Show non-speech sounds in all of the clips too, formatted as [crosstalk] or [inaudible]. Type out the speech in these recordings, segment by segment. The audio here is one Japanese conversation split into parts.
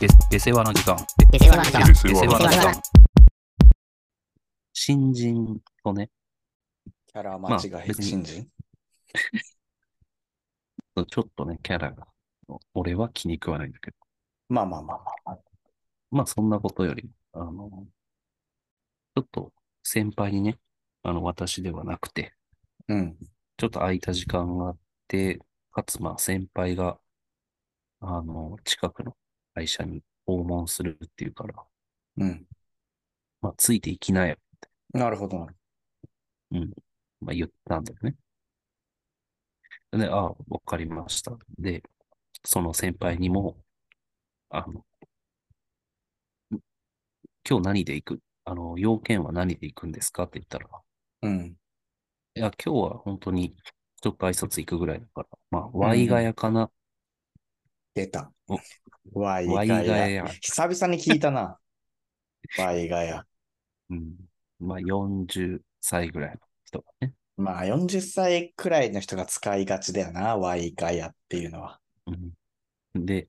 で、で世話の時間。で世話の時間で世話の時間。新人とね、キャラ間違い、まあ新人ちょっとね、キャラが、俺は気に食わないんだけど、まあまあまあまあ。まあそんなことより、あの、ちょっと先輩にね、あの、私ではなくて、うん。ちょっと空いた時間があって、かつまあ先輩が、あの、近くの会社に訪問するっていうから、うん。まあついていきなよ、なるほどなるまあ言ったんだよね。で、ああ、わかりました。で、その先輩にも、あの、ん今日何で行く？あの、要件は何で行くんですか？って言ったら、うん。いや、今日は本当にちょっと挨拶行くぐらいだから、まあ、ワイガヤかな？出たお。ワイ。ガヤ。久々に聞いたな。ワイガヤ。うん。まあ、40歳ぐらいの人がね。まあ40歳くらいの人が使いがちだよな、ワイガヤっていうのは。うん。で、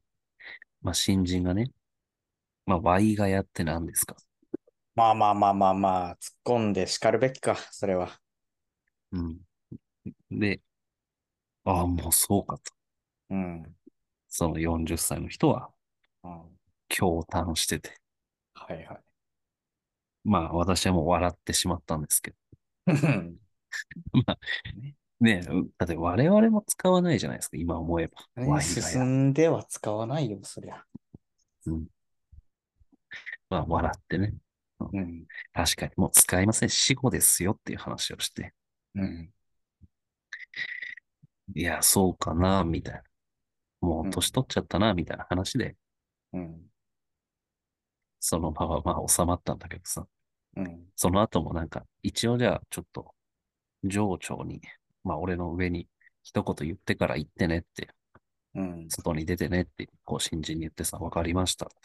まあ、新人がね、まあ、ワイガヤって何ですか？まあまあまあまあまあ、突っ込んで叱るべきか、それは。うん。で、ああ、もうそうかと。うん。その40歳の人はうん、驚嘆してて。はいはい。まあ、私はもう笑ってしまったんですけど。うん [laughs] ねえ、だって我々も使わないじゃないですか、今思えば。ワイガヤ。進んでは使わないよ、そりゃ。うん。まあ、笑ってね。うん。確かに、もう使いません。死後ですよっていう話をして。うん。いや、そうかな、みたいな。もううん年取っちゃったな、みたいな話で、うん。その場はまあ収まったんだけどさ。うん。その後もなんか、一応じゃあ、ちょっと、上長に、まあ俺の上に一言言ってから行ってねって、うん。外に出てねって、こう新人に言ってさ、わかりましたって。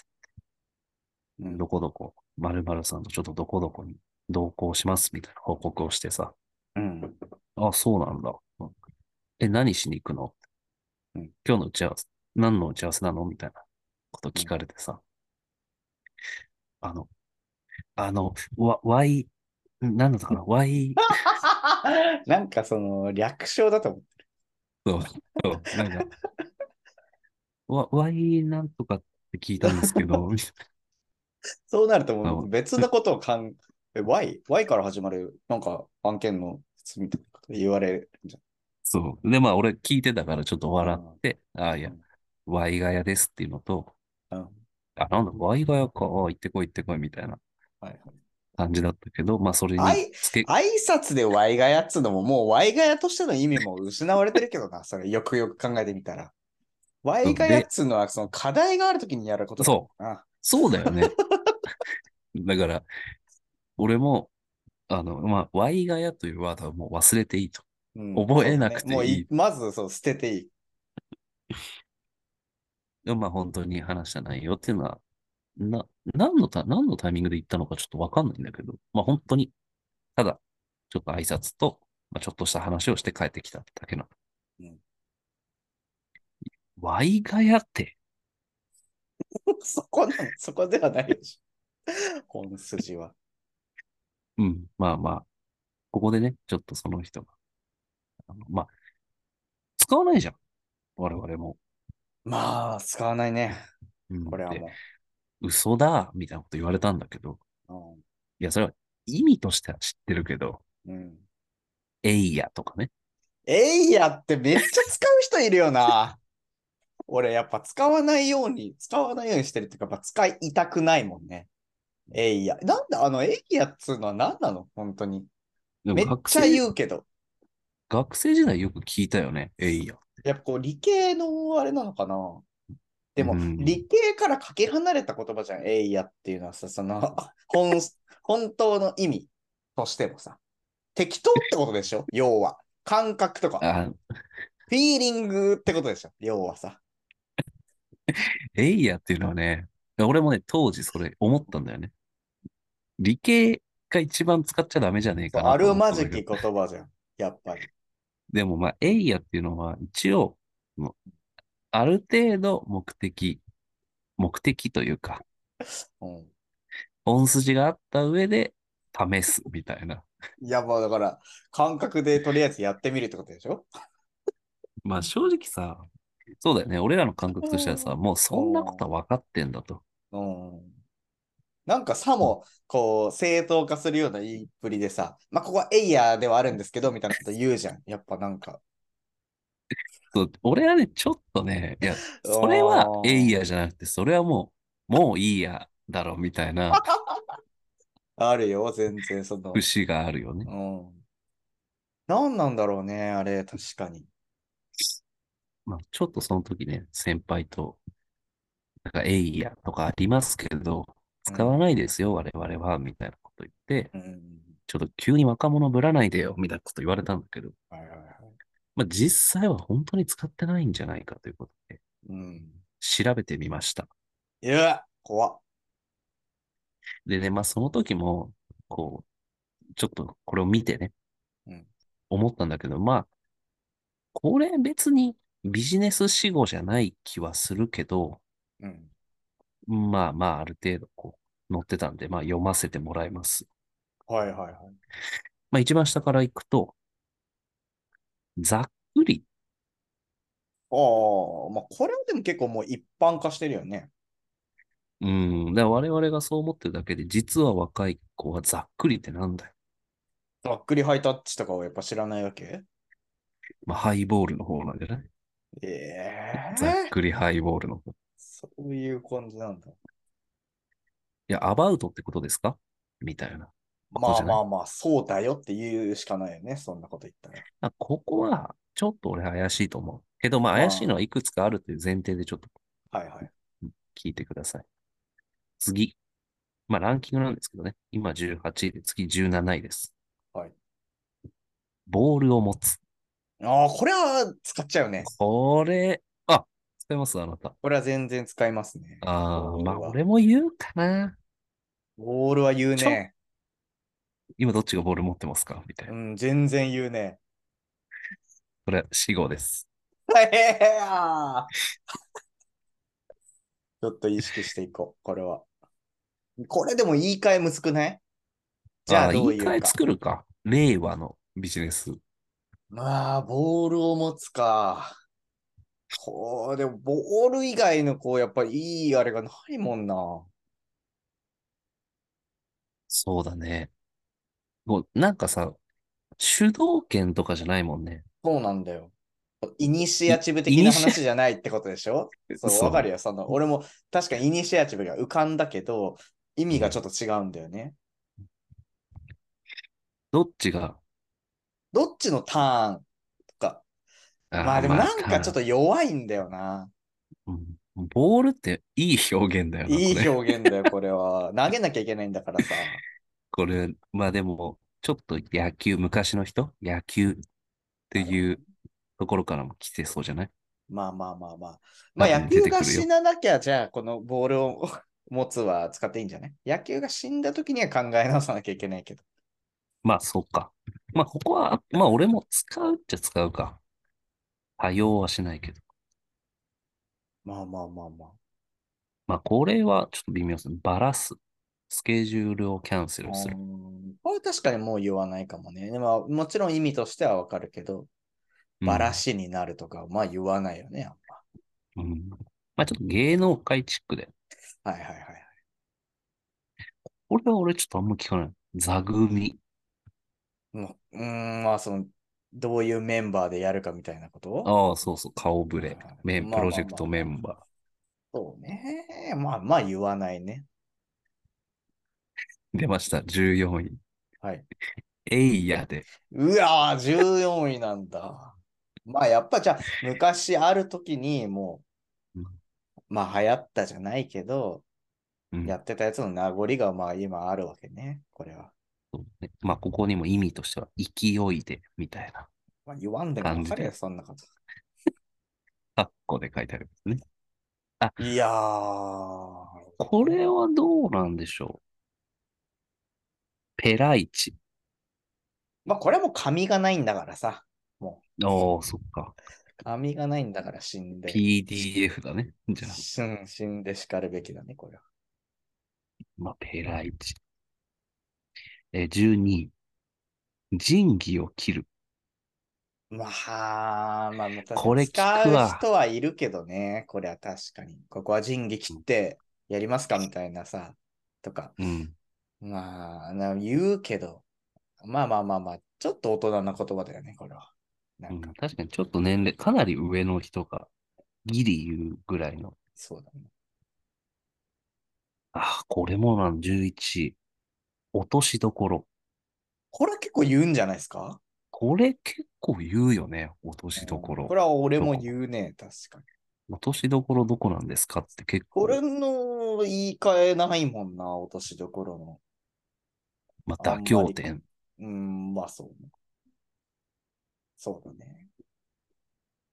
うんどこどこ、〇〇さんとちょっとどこどこに同行しますみたいな報告をしてさ、うん。あ、そうなんだ。うんえ、何しに行くの、うん。今日の打ち合わせ、何の打ち合わせなの？みたいなこと聞かれてさ、あの、あの、わ、Y、なんだったかな ?Y、[laughs] なんかその略称だと思う。そう、そうなんか、わ、Y なんとかって聞いたんですけど、そうなるともう。うん別のことを考え、Y、Y から始まるなんか案件の質みたいなこと言われるんじそう。で、まあ俺聞いてたからちょっと笑って、ああ、いやうん、Y ガヤですっていうのと。うん。あ、なんだ、Y ガヤか、あ行ってこい行ってこいみたいな。感じだったけど、まあそれにあいつけ、挨拶でワイガヤっつうのももうワイガヤとしての意味も失われてるけどな、[laughs] それよくよく考えてみたら。ワイガヤっつうのはその課題があるときにやることだそな。そうだよね。[laughs] だから、俺も、あの、まあ、ワイガヤというワードはもう忘れていいと。うん覚えなくていいねもういまずそう捨てていい。で [laughs] まあ、本当に話した内容っていうのは、な、何のた、何のタイミングで言ったのかちょっとわかんないんだけど、まあ本当に、ただ、ちょっと挨拶と、まあ、ちょっとした話をして帰ってきただけなの。うんワイガヤって、[laughs] そこなの、そこではないでしょ。本筋は。うん、まあまあ、ここでね、ちょっとその人が、あのまあ、使わないじゃん。我々も。まあ、使わないね。うんでこれはも嘘だ、みたいなこと言われたんだけど、う。いや、それは意味としては知ってるけど、うん。うん、えいやとかね。えいやってめっちゃ使う人いるよな。[laughs] 俺やっぱ使わないように、使わないようにしてるっていうか、やっぱ使いたくないもんね。えいや。なんであのえいやっつうのは何なの？本当に。めっちゃ言うけど。学生時代よく聞いたよね、えいや。やっぱこう理系のあれなのかなでも、うん理系からかけ離れた言葉じゃん。えいやっていうのはさ、その、[laughs] 本、本当の意味としてもさ、適当ってことでしょ？要は。感覚とか、あ、フィーリングってことでしょ？要はさ。えいやっていうのはね、俺もね、当時それ思ったんだよね。理系が一番使っちゃダメじゃねえかなとあるま。じき言葉じゃん。やっぱり。でもまあ、えいやっていうのは一応、ある程度目的目的というか、うん。本筋があった上で試すみたいな。いや、まあだから、感覚でとりあえずやってみるってことでしょ？[laughs] まあ正直さ、そうだよね。俺らの感覚としてはさ、もうそんなことは分かってんだと。うん。なんかさも、こう、正当化するような言いっぷりでさ、まあ、ここはエイヤーではあるんですけど、みたいなこと言うじゃん。やっぱなんか。俺はね、ちょっとね、いや、それはえいやじゃなくて、それはもう、もういいやだろ、みたいな [laughs] あるよ、全然その。節があるよね。うん。何なんだろうね、あれ、確かに。まあ、ちょっとその時ね、先輩と、なんか、えいやとかありますけど、使わないですよ、我々は、みたいなこと言って、うん。ちょっと急に若者ぶらないでよ、みたいなこと言われたんだけど。まあ、実際は本当に使ってないんじゃないかということで、うん。調べてみました。いや、怖っ。でね、まあ、その時も、こう、ちょっとこれを見てね、うん思ったんだけど、まあ、これ別にビジネス死語じゃない気はするけど、うん。まあまあ、ある程度こう、載ってたんで、まあ読ませてもらいます。はいはいはい。まあ一番下から行くと、ざっくり、ああ、まあ、これはでも結構もう一般化してるよね。うん、だから我々がそう思ってるだけで、実は若い子はざっくりってなんだよ。ざっくりハイタッチとかをやっぱ知らないわけ？まあハイボールの方なんじゃない？ええざっくりハイボールの方。いそういう感じなんだ。や、アバウトってことですか？みたいな。まあまあ。あまあ、そうだよって言うしかないよね、そんなこと言ったら。あここは、ちょっと俺怪しいと思う。けど、まあ怪しいのはいくつかあるという前提でちょっとはいはい。聞いてください。次。まあランキングなんですけどね。今18位で次17位です。はい。ボールを持つ。ああ、これは使っちゃうよね。これ、あ、使います？あなた。これは全然使いますね。ああ、まあ俺も言うかな。ボールは言うね。今どっちがボール持ってますか？みたいうな。ん、全然言うね。これは死語です。[laughs] ちょっと意識していこう、これは。これでも言い換えむずくない？じゃあーどういうか言い換え作るか。令和のビジネス。まあ、ボールを持つか。こう、でも、ボール以外の、こう、やっぱりいいあれがないもんな。そうだね。もうなんかさ、主導権とかじゃないもんね。そうなんだよ。イニシアチブ的な話じゃないってことでしょ？そう、わかるよ。その、俺も確かにイニシアチブが浮かんだけど、意味がちょっと違うんだよね。どっちが？どっちのターン？まあでもなんかちょっと、と弱いんだよな。うんボールっていい表現だよな。いい表現だよ、[laughs] これは。投げなきゃいけないんだからさ。これ、まあでも、ちょっと野球、昔の人？野球っていうところからも来てそうじゃない？まあまあまあまあ。まあ野球が死ななきゃ、じゃあこのボールを持つは使っていいんじゃない？野球が死んだ時には考え直さなきゃいけないけど。まあ、そうか。まあ、ここは、まあ、俺も使うっちゃ使うか。多用はしないけど。まあまあまあまあ。まあ、これはちょっと微妙ですね。バラす。スケジュールをキャンセルするう。んこれ確かにもう言わないかもね。でももちろん意味としてはわかるけど、バラしになるとか、まあ言わないよね、やっぱ。うん。うんまあ、ちょっと芸能界チックで。はいはいはい。これは俺ちょっとあんま聞かない。座組。もううーん、まあその、どういうメンバーでやるかみたいなこと？ああ、そうそう、顔ぶれ。メン、まあまあまあプロジェクトメンバー。そうね。まあまあ言わないね。出ました。14位。はい。エイヤで。うわー、14位なんだ。[laughs] まあやっぱじゃあ、昔ある時にもう、うんまあ流行ったじゃないけど、うんやってたやつの名残がまあ今あるわけね、これは。ねまあ、ここにも意味としては、勢いで、みたいな。まあ、言わんでも感じで分かるよ、そんなこと。カッコで書いてあるんですね。いやー。これはどうなんでしょう。ペライチ。まあこれはもう紙がないんだからさ。もああ、そっか。網がないんだから死んで。PDF だね。じゃあ、死んで叱るべきだね、これは。まあ、ペライチ。えー、12。仁義を切る。まあ、まあ、これ聞使う人はいるけどね、これは確かに。ここは仁義切ってやりますかみたいなさ、とか。うん。まあ、な言うけど、まあまあまあまあ、ちょっと大人な言葉だよね、これは。なうんんか、確かにちょっと年齢、かなり上の人がギリ言うぐらいの。そうだね。あ、これもなの、11。落としどころ。これ結構言うんじゃないですか？これ結構言うよね、落としどころ。うんこれは俺も言うね、確かに。落としどころどこなんですかって結構、これの言い換えないもんな、落としどころの。まあ、妥協点。うん、まあそうね。そうだね。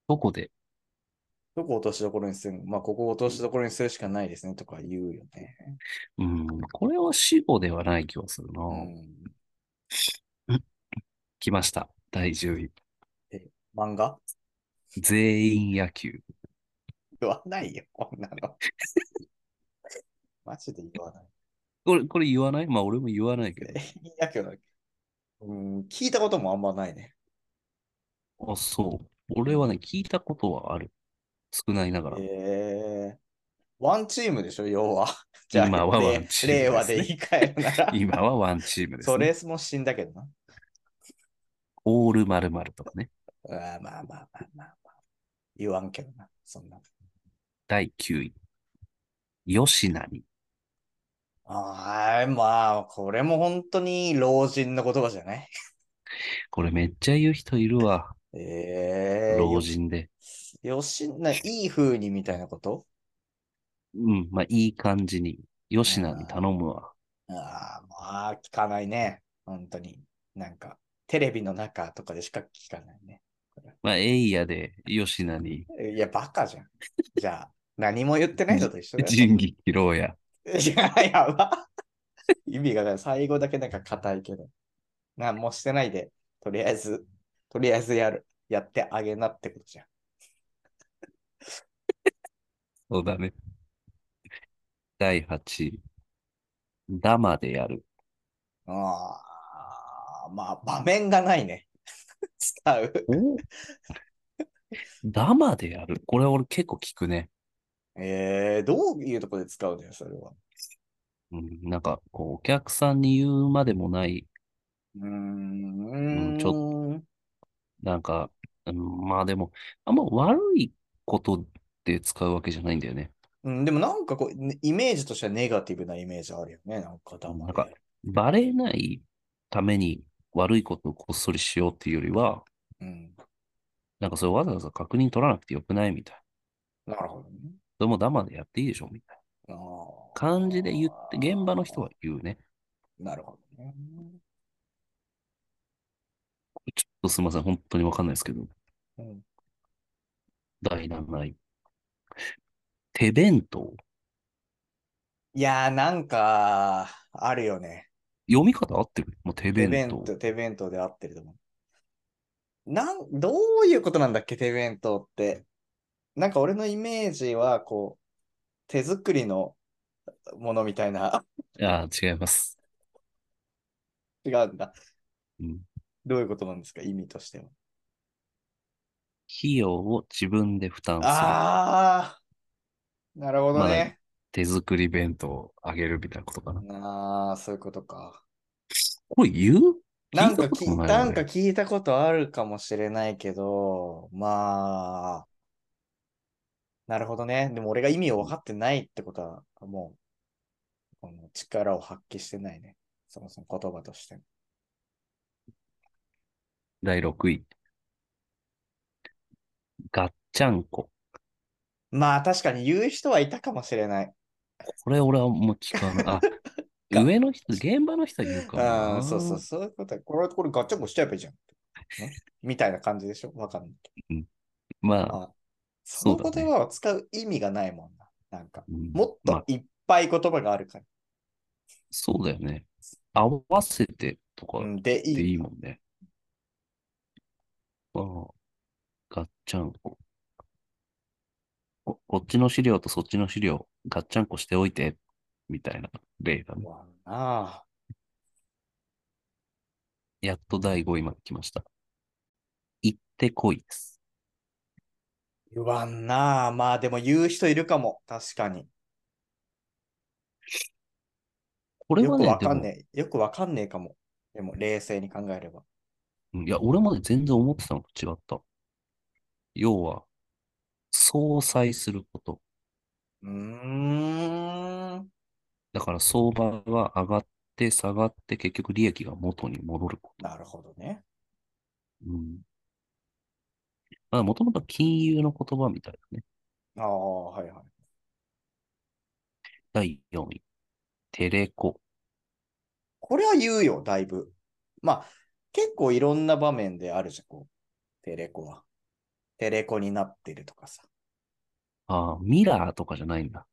どこでどこ落としどころにするの？まあ、ここ落としどころにするしかないですねとか言うよね。うん、これは死語ではない気がするな。うん。来ました。第10位。漫画？全員野球。言わないよ、こんなの。マジで言わない。これ、これ言わない？まあ俺も言わないけど。いやけど、うん、聞いたこともあんまないね。あ、そう。俺はね、聞いたことはある。少ないながら。えー、ワンチームでしょ、要は。[laughs] じゃあ、今は令ワンチームね令和で言い換えるなら。今はワンチームです、ね。それも死んだけどな。オール〇〇とかね。あーまあまあまあまあまあ。言わんけどな、そんな。第9位。吉成。ああ、まあ、これも本当に老人の言葉じゃない？これめっちゃ言う人いるわ。[laughs] ええ老人で。よし、な、いい風にみたいなこと？うん、まあいい感じに。吉成に頼むわ。ああ、まあ、聞かないね。本当に。なんか、テレビの中とかでしか聞かないね。まあ、エイヤで吉成、いや、バカじゃん。じゃあ、何も言ってないのと一緒だよ。[laughs] 仁義切ろうや。いや、やば。意味がない。最後だけなんか硬いけど。なんもしてないで、とりあえず、とりあえずやる。やってあげなってことじゃん。[laughs] そうだね。第8位。ダマでやる。ああ、まあ、場面がないね。使う。お？ダマでやる？これ俺結構聞くね。えー、どういうところで使うのよ、それは。うん、なんか、こう、お客さんに言うまでもない、うーん。うんちょなんか、うん、まあでも、あんま悪いことで使うわけじゃないんだよね。うん、でもなんかこう、ねイメージとしてはネガティブなイメージあるよね。なんか黙なんかバレないために悪いことをこっそりしようっていうよりは、うん。なんかそれわざわざ確認取らなくてよくないみたいな。なるほどね。それもダマでやっていいでしょみたいあなー感じで言って、現場の人は言うね。なるほどね。ちょっとすみません。本当にわかんないですけど。うん、第7位。手弁当。いやー、なんか、あるよね。読み方合ってる？もう手手弁当。弁当、手弁当で合ってると思う。なん、どういうことなんだっけ、手弁当って。なんか俺のイメージは、こう、手作りのものみたいな、ああ、違います。違うんだ。うん。どういうことなんですか、意味としては。費用を自分で負担する。あー、なるほどまね。手作り弁当をあげるみたいなことかな。あー、そういうことか。これ言う？なんかき聞いたことないなんか俺聞いたことあるかもしれないけど、まあ、なるほどね。でも俺が意味を分かってないってことは、もう、この力を発揮してないね。そもそも言葉として。第6位。ガッチャンコ。まあ確かに言う人はいたかもしれない。これ俺はもう聞かない。あ、[laughs] ガ上の人、現場の人は言うかああ、な。そうそう、そういうこと。これ、これガッチャンコしちゃえばいいじゃん。ね、みたいな感じでしょ？わかんないけまあ、ど。あその言葉を使う意味がないもんな。なんか、うんもっまあといっぱい言葉があるから。そうだよね。合わせてとかうん、ででいいい。いもんね。ああ、ガッチャンコ。こ、こっちの資料とそっちの資料、ガッチャンコしておいて、みたいな例がね言。わんなやっと第5位まで来ました。行ってこいです。言わんなまあでも言う人いるかも。確かに。よくこれはね、でもわかんねえ。よくわかんねえかも。でも冷静に考えれば。うんいや、俺まで全然思ってたのと違った。要は、相殺すること。うーん。だから相場は上がって下がって結局利益が元に戻るこなるほどね。と。うん。まあ、もともと金融の言葉みたいだね。ああ、はいはい。第4位。テレコ。これは言うよ、だいぶ。まあ、結構いろんな場面であるじゃん、こう。テレコは。テレコになってるとかさ。ああ、ミラーとかじゃないんだ。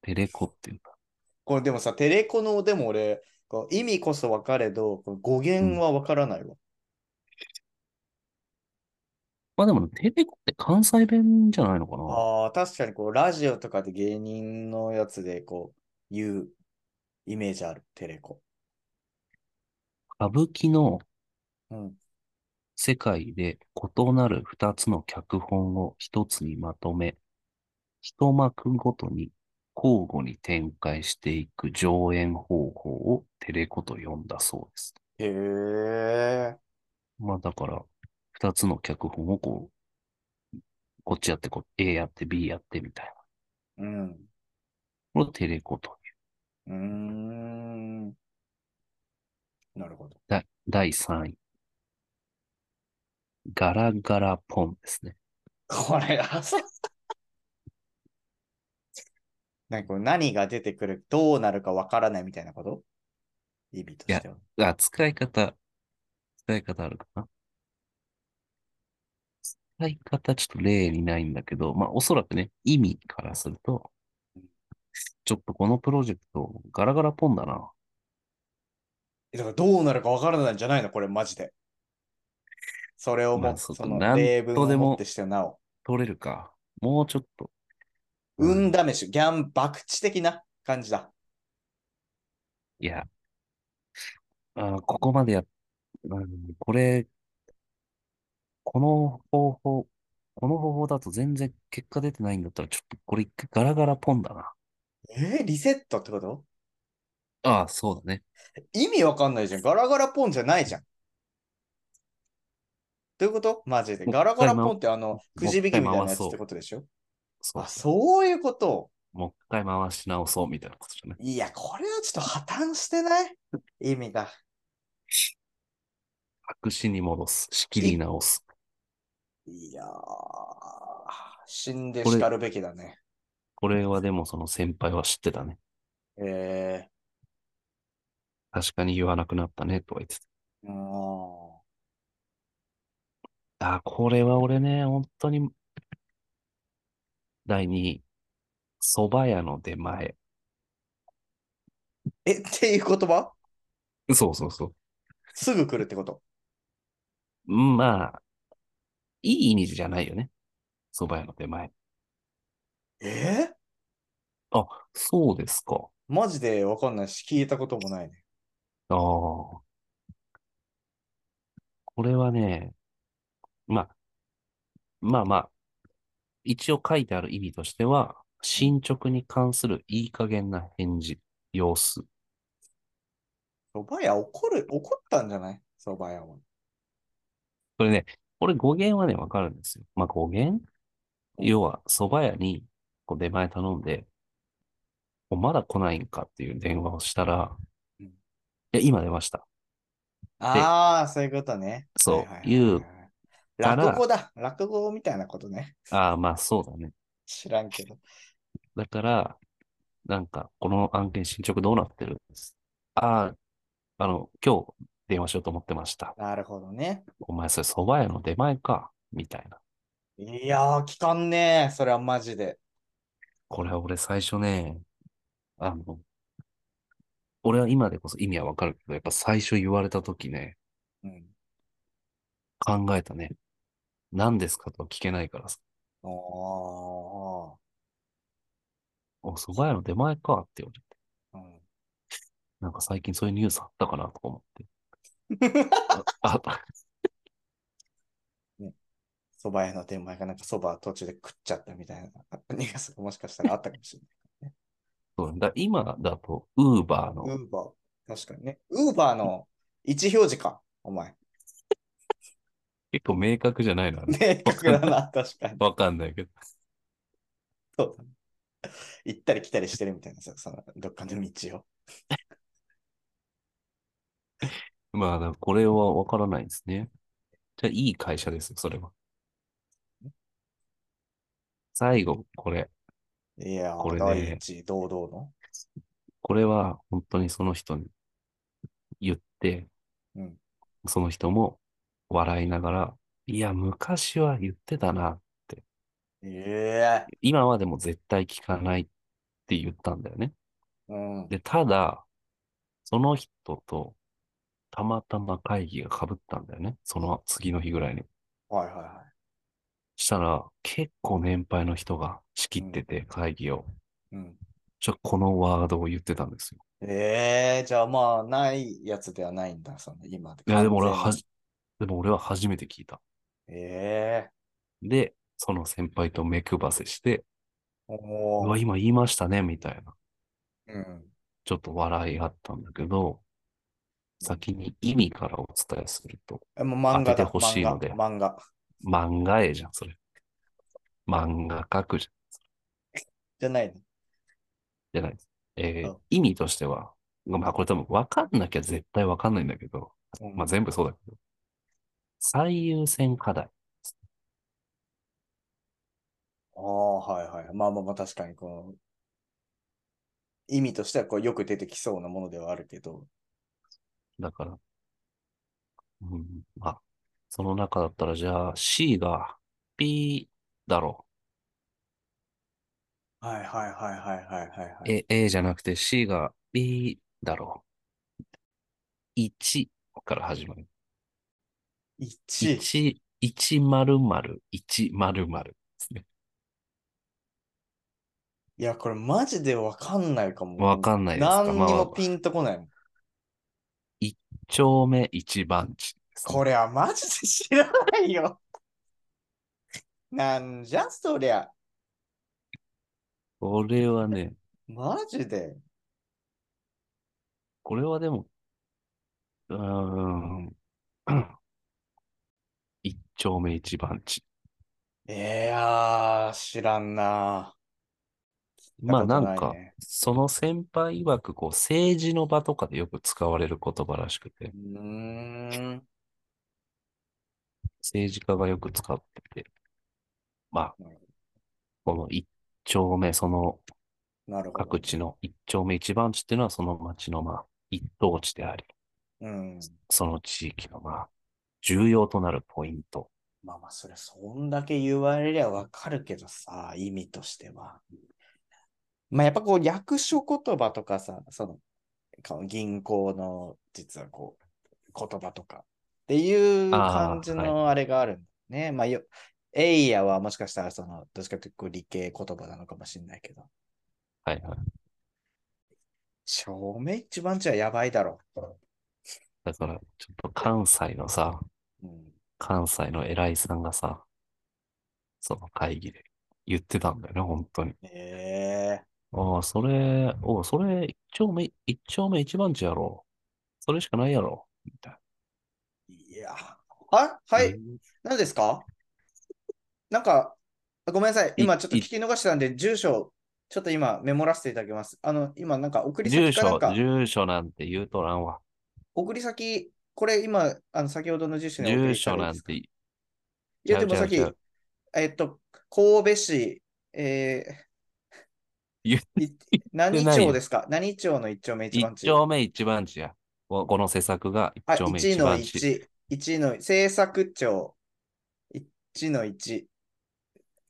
テレコっていうんだ。これでもさ、テレコの、でも俺、こう意味こそわかれど、語源はわからないわ。まあでもね、テレコって関西弁じゃないのかなああ、確かにこう、ラジオとかで芸人のやつでこう、言うイメージある、テレコ。歌舞伎のうん。世界で異なる二つの脚本を一つにまとめ、一幕ごとに交互に展開していく上演方法をテレコと呼んだそうです。へえ。まあだから、二つの脚本をこう、こっちやってこう、A やって B やってみたいな。うん。これをテレコという。うーん。なるほど。だ第3位。ガラガラポンですね。これ、あそうなんか何が出てくる、どうなるかわからないみたいなこと？意味としては。あ、使い方、使い方あるかな？使い方ちょっと例にないんだけど、まあおそらくね、意味からすると、ちょっとこのプロジェクトガラガラポンだな。えだからどうなるかわからないんじゃないの？これマジで。それをも、まあその例文とでもをもってしてなお。取れるか。もうちょっと。運試し、ギャン、博打的な感じだ。いや。あーここまでや、うん、これ、この方法、この方法だと全然結果出てないんだったら、ちょっとこれ一回ガラガラポンだな。えーリセットってこと？ああ、そうだね。意味わかんないじゃん。ガラガラポンじゃないじゃん。どういうこと？マジで。ガラガラポンってあの、くじ引きみたいなやつってことでしょ？そうあ、そういうこと？もう一回回し直そうみたいなことじゃない？いや、これはちょっと破綻してない？意味が。白紙に戻す。仕切り直す。いやー、死んで叱るべきだね。これはでもその先輩は知ってたね。え確かに言わなくなったね、とは言ってー、うた。あ、これは俺ね、本当に、第2位、蕎麦屋の出前。ん。[laughs] え、っていう言葉？そうそうそう。すぐ来るってこと？うんまあ、いい意味じゃないよね。蕎麦屋の出前。え？ー、あ、そうですか。マジで？わかんないし、聞いたこともないね。ああ。これはね、まあ、まあまあ、一応書いてある意味としては、進捗に関するいい加減な返事、様子。蕎麦屋怒る、怒ったんじゃない？蕎麦屋は。これね、これ語源はね、わかるんですよ。まあ語源？うん要は、蕎麦屋にこう出前頼んで、おまだ来ないんかっていう電話をしたら、うんいや、今出ました。ああ、そういうことね。そうはいはいはい落語だ。落語みたいなことね。ああ、まあそうだね。知らんけど。だから、なんか、この案件進捗どうなってるんです？ああ、あの、今日電話しようと思ってました。なるほどね。お前それ蕎麦屋の出前か？みたいな。いやー、聞かんねえ。それはマジで。これは俺最初ね、あの、俺は今でこそ意味はわかるけど、やっぱ最初言われた時ね、うん。考えたね。何ですか？とは聞けないからさ。おー。お、蕎麦屋の出前かって言われて。うん。なんか最近そういうニュースあったかなとか思って。[laughs] あ、あ蕎麦屋の出前がなんか蕎麦途中で食っちゃったみたいなニュースがもしかしたらあったかもしれそうだ今だと、ウーバーの、ない。ウーバー、確かにね。ウーバーの位置表示か、お前。結構明確じゃないのあれ明確だな、確かに。わかんないけど。そうだね。行ったり来たりしてるみたいなさ、そのどっかの道を。[laughs] まあ、これはわからないですね。じゃあ、いい会社ですよ、それは。最後、これ。いやー、これね第一堂々の。これは本当にその人に言って、うんその人も笑いながら、いや、昔は言ってたな。ええ今はでも絶対聞かないって言ったんだよね。うん。で、ただ、その人とたまたま会議が被ったんだよね。その次の日ぐらいに。はいはいはしたら、結構年配の人が仕切ってて、会議を。い。うん。じゃあ、このワードを言ってたんですよ。ええじゃあまあ、ないやつではないんだ、その今で。いや、でも俺はでも俺は初めて聞いた。にええで、その先輩と目配せして、うおわ、ー今言いましたね、みたいな。うん。ちょっと笑いがあったんだけど、先に意味からお伝えすると、えもう漫。当ててほしいので漫画。漫画漫画絵じゃん、それ。漫画描くじゃん。じゃないの？じゃないです。えーうん意味としては、まあこれ多分分かんなきゃ絶対分かんないんだけど、うんまあ全部そうだけど、最優先課題。ああ、はいはい。まあまあまあ、確かにこの、意味としてはこうよく出てきそうなものではあるけど、だから、うん、まあ、その中だったらじゃあ C が P だろはいはいはいはいはいはい、はう。い。え A じゃなくて C が B だろう。1から始まる。1。1、1〇〇、1〇〇ですね。いや、これマジでわかんないかも。わかんないですか？何にまあもピンとこないもん。丁目一番地ですね、これはマジで知らないよ。なんじゃそりゃ。これはね、マジで。これはでも、うーん、一丁目一番地。いやー、知らんな。まあなんかその先輩曰く、こう、政治の場とかでよく使われる言葉らしくてう、ーん。政治家がよく使ってて、まあこの一丁目、そのなるほど。各地の一丁目一番地っていうのはその町のまあ、一等地であり、うん。その地域のまあ、重要となるポイント。まあまあ、それ、そんだけ言われりゃわかるけどさ、意味としては。まあ、やっぱこう、役所言葉とかさ、その、銀行の、実はこう、言葉とか、っていう感じのあれがあるんだね。まあ、よ、エイヤはもしかしたら、その、どっちかというと理系言葉なのかもしれないけど、はいはい。証明一番地はやばいだろだから、ちょっと関西のさ、う。うん。関西の偉いさんがさ、その会議で言ってたんだよね、本当に。ええああ、それ、おうそれ、一丁目、一丁目一番地やろ。それしかないやろ。みたいいや。あ、はな。い。何ですか？なんか、ごめんなさい。今ちょっと聞き逃したんで、住所、ちょっと今メモらせていただきます。あの、今なんか送り住所、先かなんか、住所なんて言うとらんわ。送り先、これ今、あの、先ほどの住所にお送住りしたらいいですか？所なんて、いや、でもさっきえっと、神戸市、えー、い何町ですか？何町の一丁目一番一地丁目一番地や。ここの施策が一あ、丁目1の一。番地。1、1の、政策庁、1の1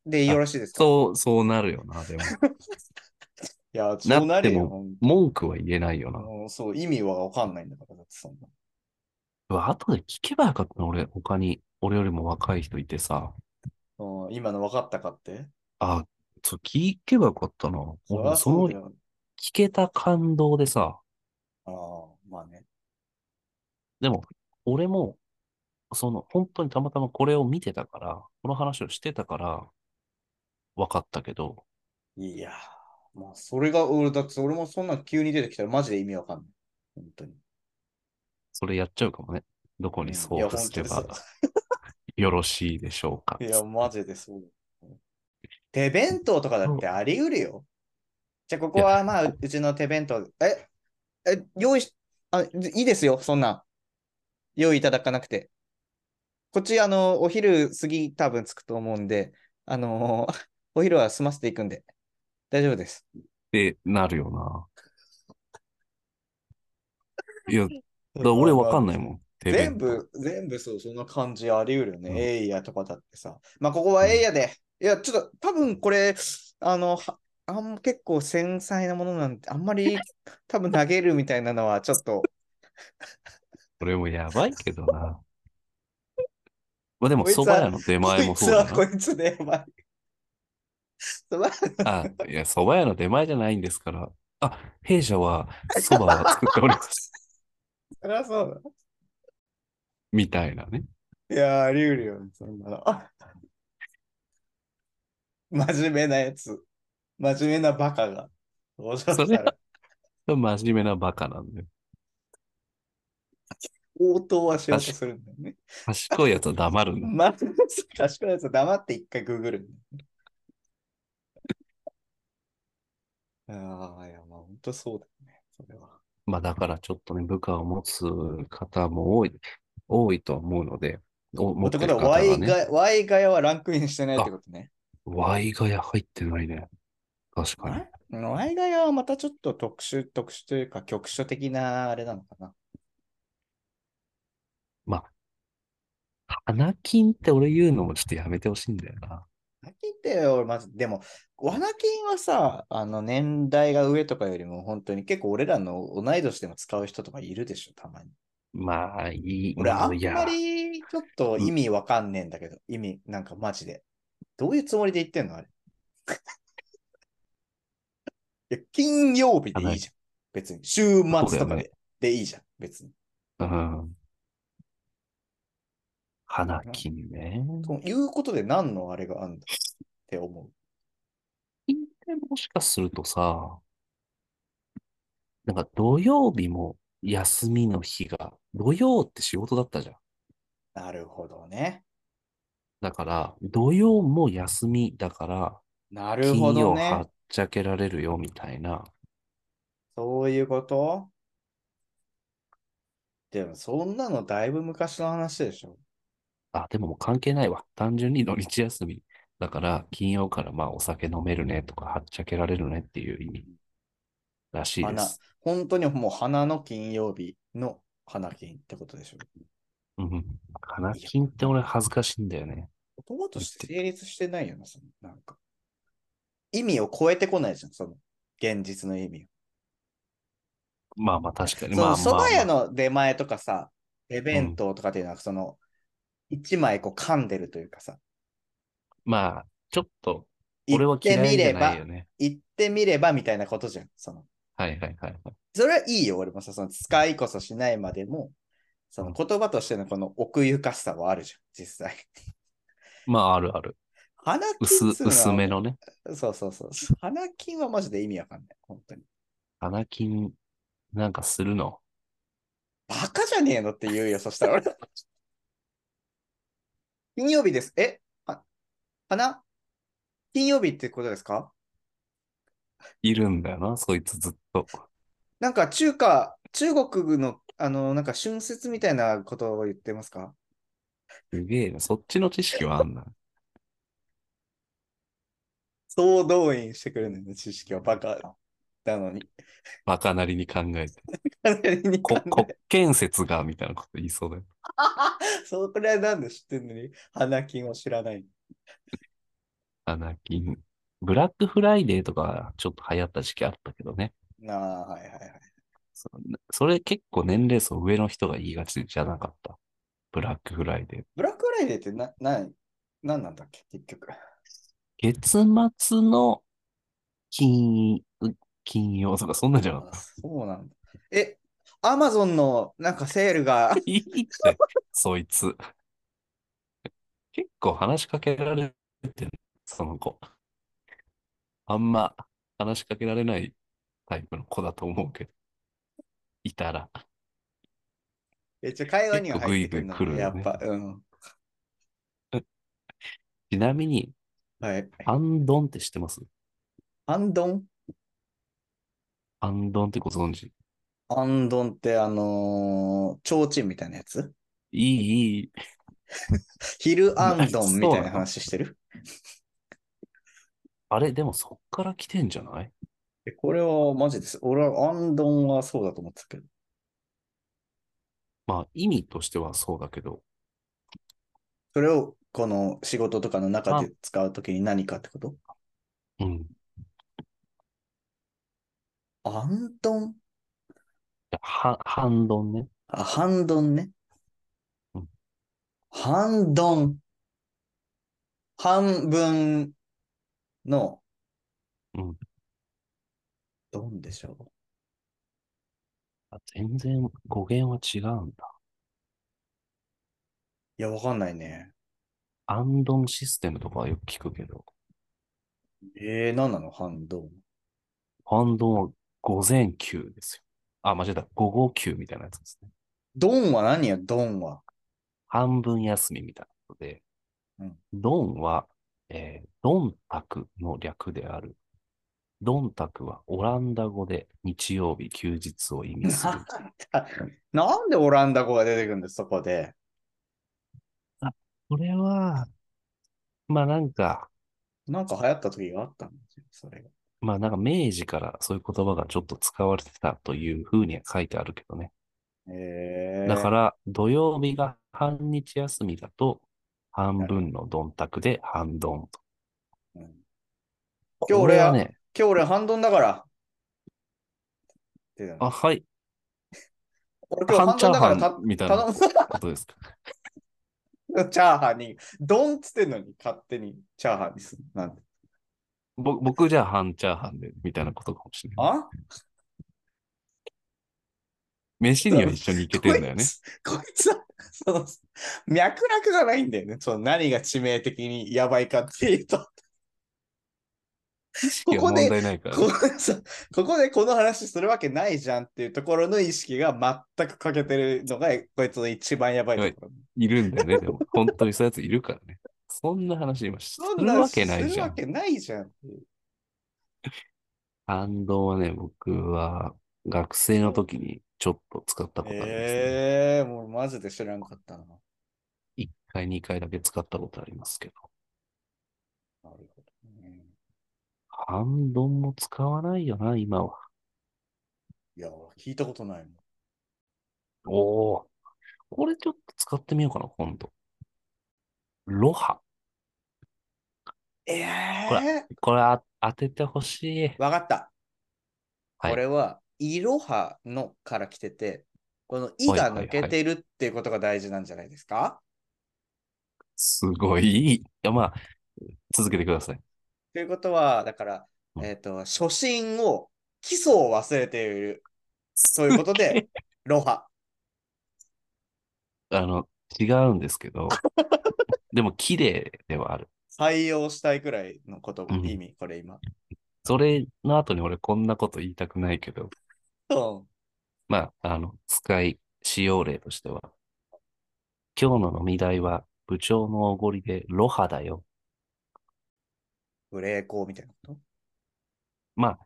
でよろしいですか？そう、そうなるよな、でも。[laughs] いや、そうなるよ。文句は言えないよな。もうそう、意味はわかんないんだから、だってそんな。うわ後で聞けばよかったな、俺、他に、俺よりも若い人いてさ、うん今の分かったかって？あ、そう聞けばよかったな。そりゃ俺そのそうだよ。聞けた感動でさ、ああ、まあね。でも、俺も、その、本当にたまたまこれを見てたから、この話をしてたから、分かったけど、いやー、まあ、それが、俺、だって俺もそんな急に出てきたらマジで意味わかんない。本当に。それやっちゃうかもね。どこにい送や、付すればよろしいでしょうか。いや、マジでそう。手弁当とかだってあり得るよ。じゃあ、ここはまあ、ううちの手弁当。え、え、用意し、あ、いいですよ、そんなん。用意いただかなくて。こっち、あの、お昼過ぎ多分着くと思うんで、あのーお昼は済ませていくんで、大丈夫です。ってなるよな。いや、だ俺わかんないもん。手全部、全部そう、そんな感じあり得るよね。うんエイヤとかだってさ。まあ、ここはエイヤで。いや、ちょっと、多分これ、あの、はあん結構繊細なものなんて、あんまり多分投げるみたいなのは、ちょっと、これもやばいけどな。まあでも、こいつは蕎麦屋の出前もこいつはそうだな。こいつで、やばい。そばあ、いや、蕎麦屋の出前じゃないんですから。あ、弊社は蕎麦は作っております。[laughs] そりゃそうみたいなね。だ。いや、あり得るよ、そんなの。あ真面目なやつ。真面目なバカが。登場それしたら、真面目なバカなんで。応答はしようとするんだよね。賢いやつは黙るんだ。[laughs] まあ、賢いやつは黙って一回ググるんだよね。ああ、いや、まあ、本当そうだよね。それは。まあだからちょっとね、部下を持つ方も多い、多いと思うので、お持ってるってことは、方 Y がね、が、Y ガヤはランクインしてないってことね。Y がや入ってないね。確かに。え Y ガヤはまたちょっと特殊、特殊というか、局所的なあれなのかな。まあ、花金って俺言うのもちょっとやめてほしいんだよな。花金って、俺まず、でも、花金はさ、あの、年代が上とかよりも、本当に結構俺らの同い年でも使う人とかいるでしょ、たまに。まあ、いい。俺、あんまりちょっと意味わかんねえんだけど、意味、なんかマジで。どういうつもりで言ってんのあれ。[laughs] いや、金曜日でいいじゃん。別に。週末とかで、でいいじゃん。別に。うん。花金ね。ということで何のあれがあんだ？って思う。金ってもしかするとさ、なんか土曜日も休みの日が、土曜って仕事だったじゃん。なるほどね。だから、土曜も休みだから、なるほど金曜はねっ。ちゃけられるよみたいな。そういうこと？でも、そんなのだいぶ昔の話でしょ。あ、でももう関係ないわ。単純に土日休み。だから、金曜からまあお酒飲めるねとか、はっちゃけられるねっていう意味らしいで花す。。本当にもう花の金曜日の花金ってことでしょ？うん。花金って俺恥ずかしいんだよね。言葉として成立してないよな、そのなんか。意味を超えてこないじゃん、その現実の意味を。まあまあ確かに。そのまあまあ、まあ。蕎麦屋の出前とかさ、手弁当とかっていうのは、その、一枚こう噛んでるというかさ、まあ、ちょっと、言俺はって嫌いじゃみればないよ、ね。言ってみればみたいなことじゃん。その、はいはいはいはい。それはいいよ、俺もさ、その使いこそしないまでも、その言葉としてのこの奥ゆかしさはあるじゃん、実際。[laughs] まああるある。花金薄薄めのね。そうそうそう。花金はマジで意味わかんない。本当に。花金なんかするの？バカじゃねえのって言うよ、そしたら俺。金曜日です。え？は花金曜日ってことですか？いるんだよな、そいつずっと。なんか中華、中国の、あの、なんか春節みたいなことを言ってますか？すげえな、そっちの知識はあんだ。総動員してくれるのよ、知識は。バカなのに。バカなりに考えて。こえ国建設が、みたいなこと言いそうだよ。[laughs] それはなんで知ってんのに、花金を知らない。花金。ブラックフライデーとかちょっと流行った時期あったけどね。ああ、はいはいはい。そそれ結構年齢層上の人が言いがちじゃなかった。ブラックフライデー。ブラックフライデーってな、な、なんなんだっけ、結局。月末の金、金曜とかそんなんじゃなかっあそうなんだ。え、アマゾンのなんかセールがた。[laughs] いいって、そいつ。結構話しかけられてる、その子。あんま話しかけられないタイプの子だと思うけど。いたら。めっちゃ会話には入ってくるの結構グイグイ来るよねやっぱ、うん。ちなみに、はい。アンドンって知ってます？アンドン？アンドンってご存知？アンドンってあのー、提灯みたいなやつ？いい、いい。ヒルアンドンみたいな話してる？[laughs] あれ、でもそっから来てんじゃない？えこれはマジです。俺はアンドンはそうだと思ってたけど。まあ、意味としてはそうだけど、それをこの仕事とかの中で使うときに何かってこと？うん。アンドン？は、半ドンね。あ、ハンドンねうん。ハンドン。半分の、うん。ドンでしょう？あ全然語源は違うんだ。いや、わかんないね。アンドンシステムとかはよく聞くけど、えー、何なの？ハンドン。アンドンは午前休ですよ。あ、間違えた。午後休みたいなやつですね。ドンは何や、ドンは。半分休みみたいなことで、うんドンは、えードンタクの略である。ドンタクはオランダ語で日曜日休日を意味する。[laughs] なんでオランダ語が出てくるんです、そこで？これは、まあなんか、なんか流行った時があったんですよ、それが。まあなんか明治からそういう言葉がちょっと使われてたというふうには書いてあるけどね。えー、だから土曜日が半日休みだと、半分のドンタクで半ドンと。うん今日こ俺はね、今日俺ハンドンだから。あ、はい、[laughs] 俺今日半チャーハンみたいな頼 [laughs] ことですか？む [laughs] チャーハンに、ドンっつってんのに勝手にチャーハンにする。なんでぼ僕じゃあ半チャーハンで、みたいなことかもしれない。あ？飯には一緒に行けてんだよね。こいつ、こいつは、その、脈絡がないんだよね。その何が致命的にやばいかっていうと、ここそうここでこの話するわけないじゃんっていうところの意識が全く欠けてるのが、こいつの一番やばいところ。いるんだよね。でも、本当にそういうやついるからね。そんな話今すそんなるわけないじゃん。するわけないじゃんっていう。反動はね、僕は学生の時にちょっと使ったことあるんですね。ええー、もうマジで知らんかったな。1回、2回だけ使ったことありますけど。なるほどね。反動も使わないよな、今は。いや、聞いたことないもん。おお。これちょっと使ってみようかな、今度。ロハ。えほらえこれあ当ててほしい。わかった。はいこれは、いろはのから来てて、このいが抜けてるっていうことが大事なんじゃないですか？すごいいい。いや、まあ、続けてください。ということは、だから、うんえっ、と、初心を、基礎を忘れている。ということで、ロハ。あの、違うんですけど、[laughs] でも綺麗ではある。採用したいくらいのこと、うん意味、これ今。それの後に俺こんなこと言いたくないけど、うん。まあ、あの、使い、使用例としては、今日の飲み代は部長のおごりでロハだよ。ブレーコーみたいなこと？まあ、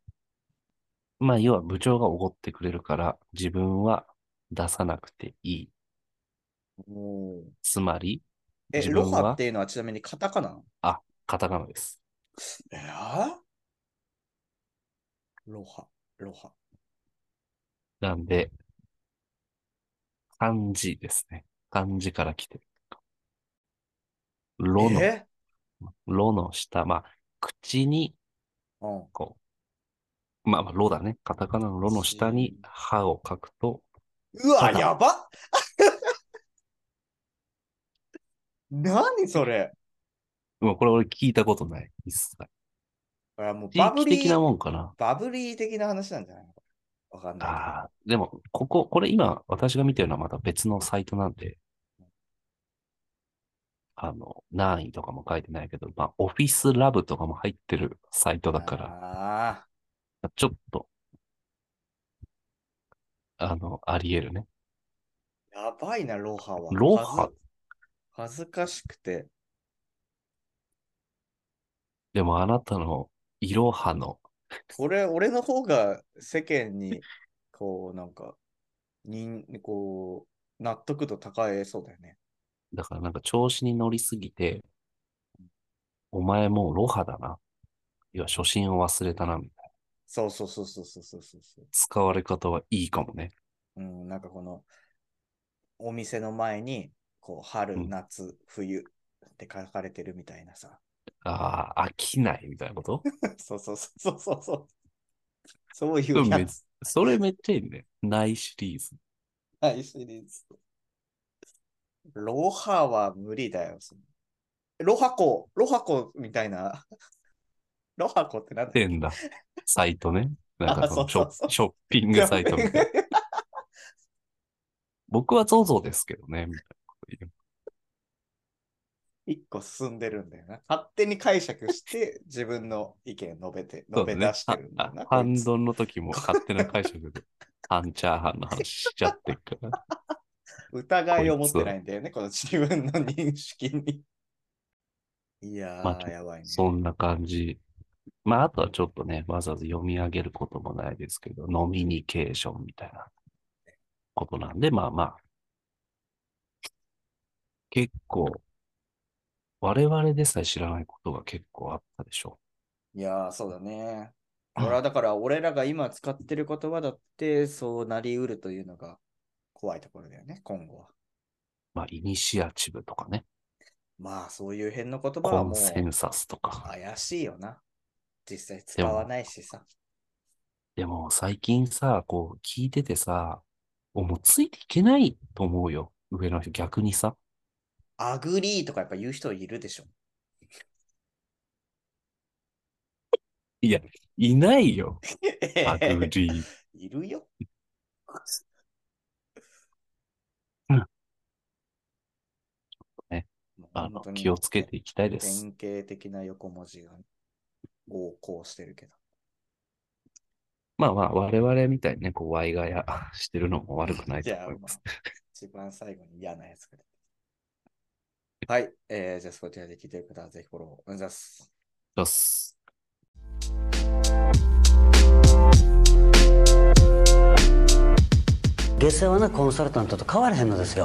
まあ、要は部長がおごってくれるから、自分は出さなくていい。おーつまり、え、ロハっていうのはちなみにカタカナ？あ、カタカナです。えー？ロハ、ロハ。なんで、漢字ですね。漢字から来てる。ロの、え？ロの下、まあ、口に、うん。こう、まあまあ、ロだね。カタカナのロの下に歯を書くと、うわ、やばっ何それまあこれ俺聞いたことない。一切。これはもう地バブリ域的なー、もんかな。バブリー的な話なんじゃないの？わかんないああ、でも、ここ、これ今、私が見てるのはまた別のサイトなんで、あの、何位とかも書いてないけど、まあ、オフィスラブとかも入ってるサイト。だから、ああ、ちょっと、あの、あり得るね。やばいな、ロハは。ロハ恥ずかしくて。でもあなたのいろはの。俺、俺の方が世間に、こう、なんか、にこう、納得度高えそうだよね。だからなんか調子に乗りすぎて、お前もうロハだな。いや初心を忘れたな、みたいな。そうそうそうそうそうそうそう。使われ方はいいかもね。うん、なんかこの、お店の前に、こう、春、うん夏、冬って書かれてるみたいなさ。ああ、飽きないみたいなこと？[laughs] そうそうそうそうそう。そういうやつ。それめっちゃいいね。ないシリーズ。はい、シリーズ。ロハは無理だよ。ロハコ、ロハコみたいな。[laughs] ロハコってなんだてんだ。サイトね。なんかそのショあそうそうそうッショッピングサイトみたいな。僕は ZOZO ですけどね。みたいな一個進んでるんだよな。勝手に解釈して [laughs] 自分の意見述べて、述べ出してるんだよな。の時も勝手な解釈で、半チャーハンの話しちゃってるから。[laughs] 疑いを持ってないんだよね、この自分の認識に。いやー、まあやばいね。そんな感じ。まあ、あとはちょっとね、わざわざ読み上げることもないですけど、ノミニケーションみたいなことなんで、まあまあ、結構、我々でさえ知らないことが結構あったでしょいやー、そうだね。うん俺はだから、俺らが今使ってる言葉だって、そうなりうるというのが怖いところだよね、今後は。まあ、イニシアチブとかね、まあ、そういう辺の言葉はコンもうセンサスとか。怪しいよな。実際使わないしさ。でも最近さ、こう聞いててさ、もうついていけないと思うよ。上の人、逆にさ。 agree とかやっぱ言う人いるでしょ。いや、いないよ。[laughs] agree。いるよ。あの、気をつけていきたいです。典型的な横文字が横行してるけど。まあまあ、我々みたいにね、こう、ワイガヤしてるのも悪くないと思います。一番最後に嫌なやつがはい。えー、じゃあ、そちらで聞いてる方はぜひフォローお願いします。よし。下世話なコンサルタントと変わらへんのですよ